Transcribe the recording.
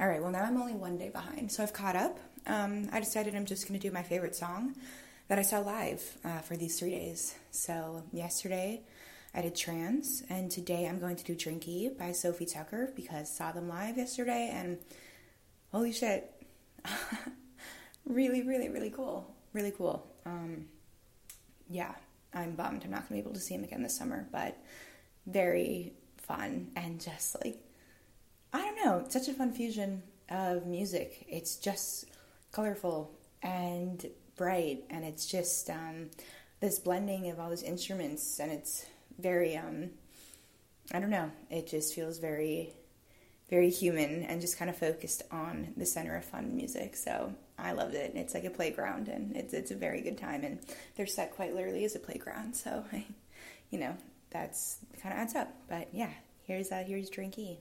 All right, well, now I'm only one day behind, so I've caught up. Um, I decided I'm just going to do my favorite song that I saw live uh, for these three days. So, yesterday I did Trans, and today I'm going to do Drinkee by Sofi Tukker because saw them live yesterday, and holy shit, really, really, really cool. Really cool. Um, yeah, I'm bummed I'm not going to be able to see them again this summer, but very fun and just like know, such a fun fusion of music. It's just colorful and bright, and it's just um, this blending of all those instruments, and it's very, um, I don't know, it just feels very, very human and just kind of focused on the center of fun music. So I loved it. It's like a playground, and it's it's a very good time, and they're set quite literally as a playground. So, you know, that's kind of adds up. But yeah, here's uh, here's Drinkee.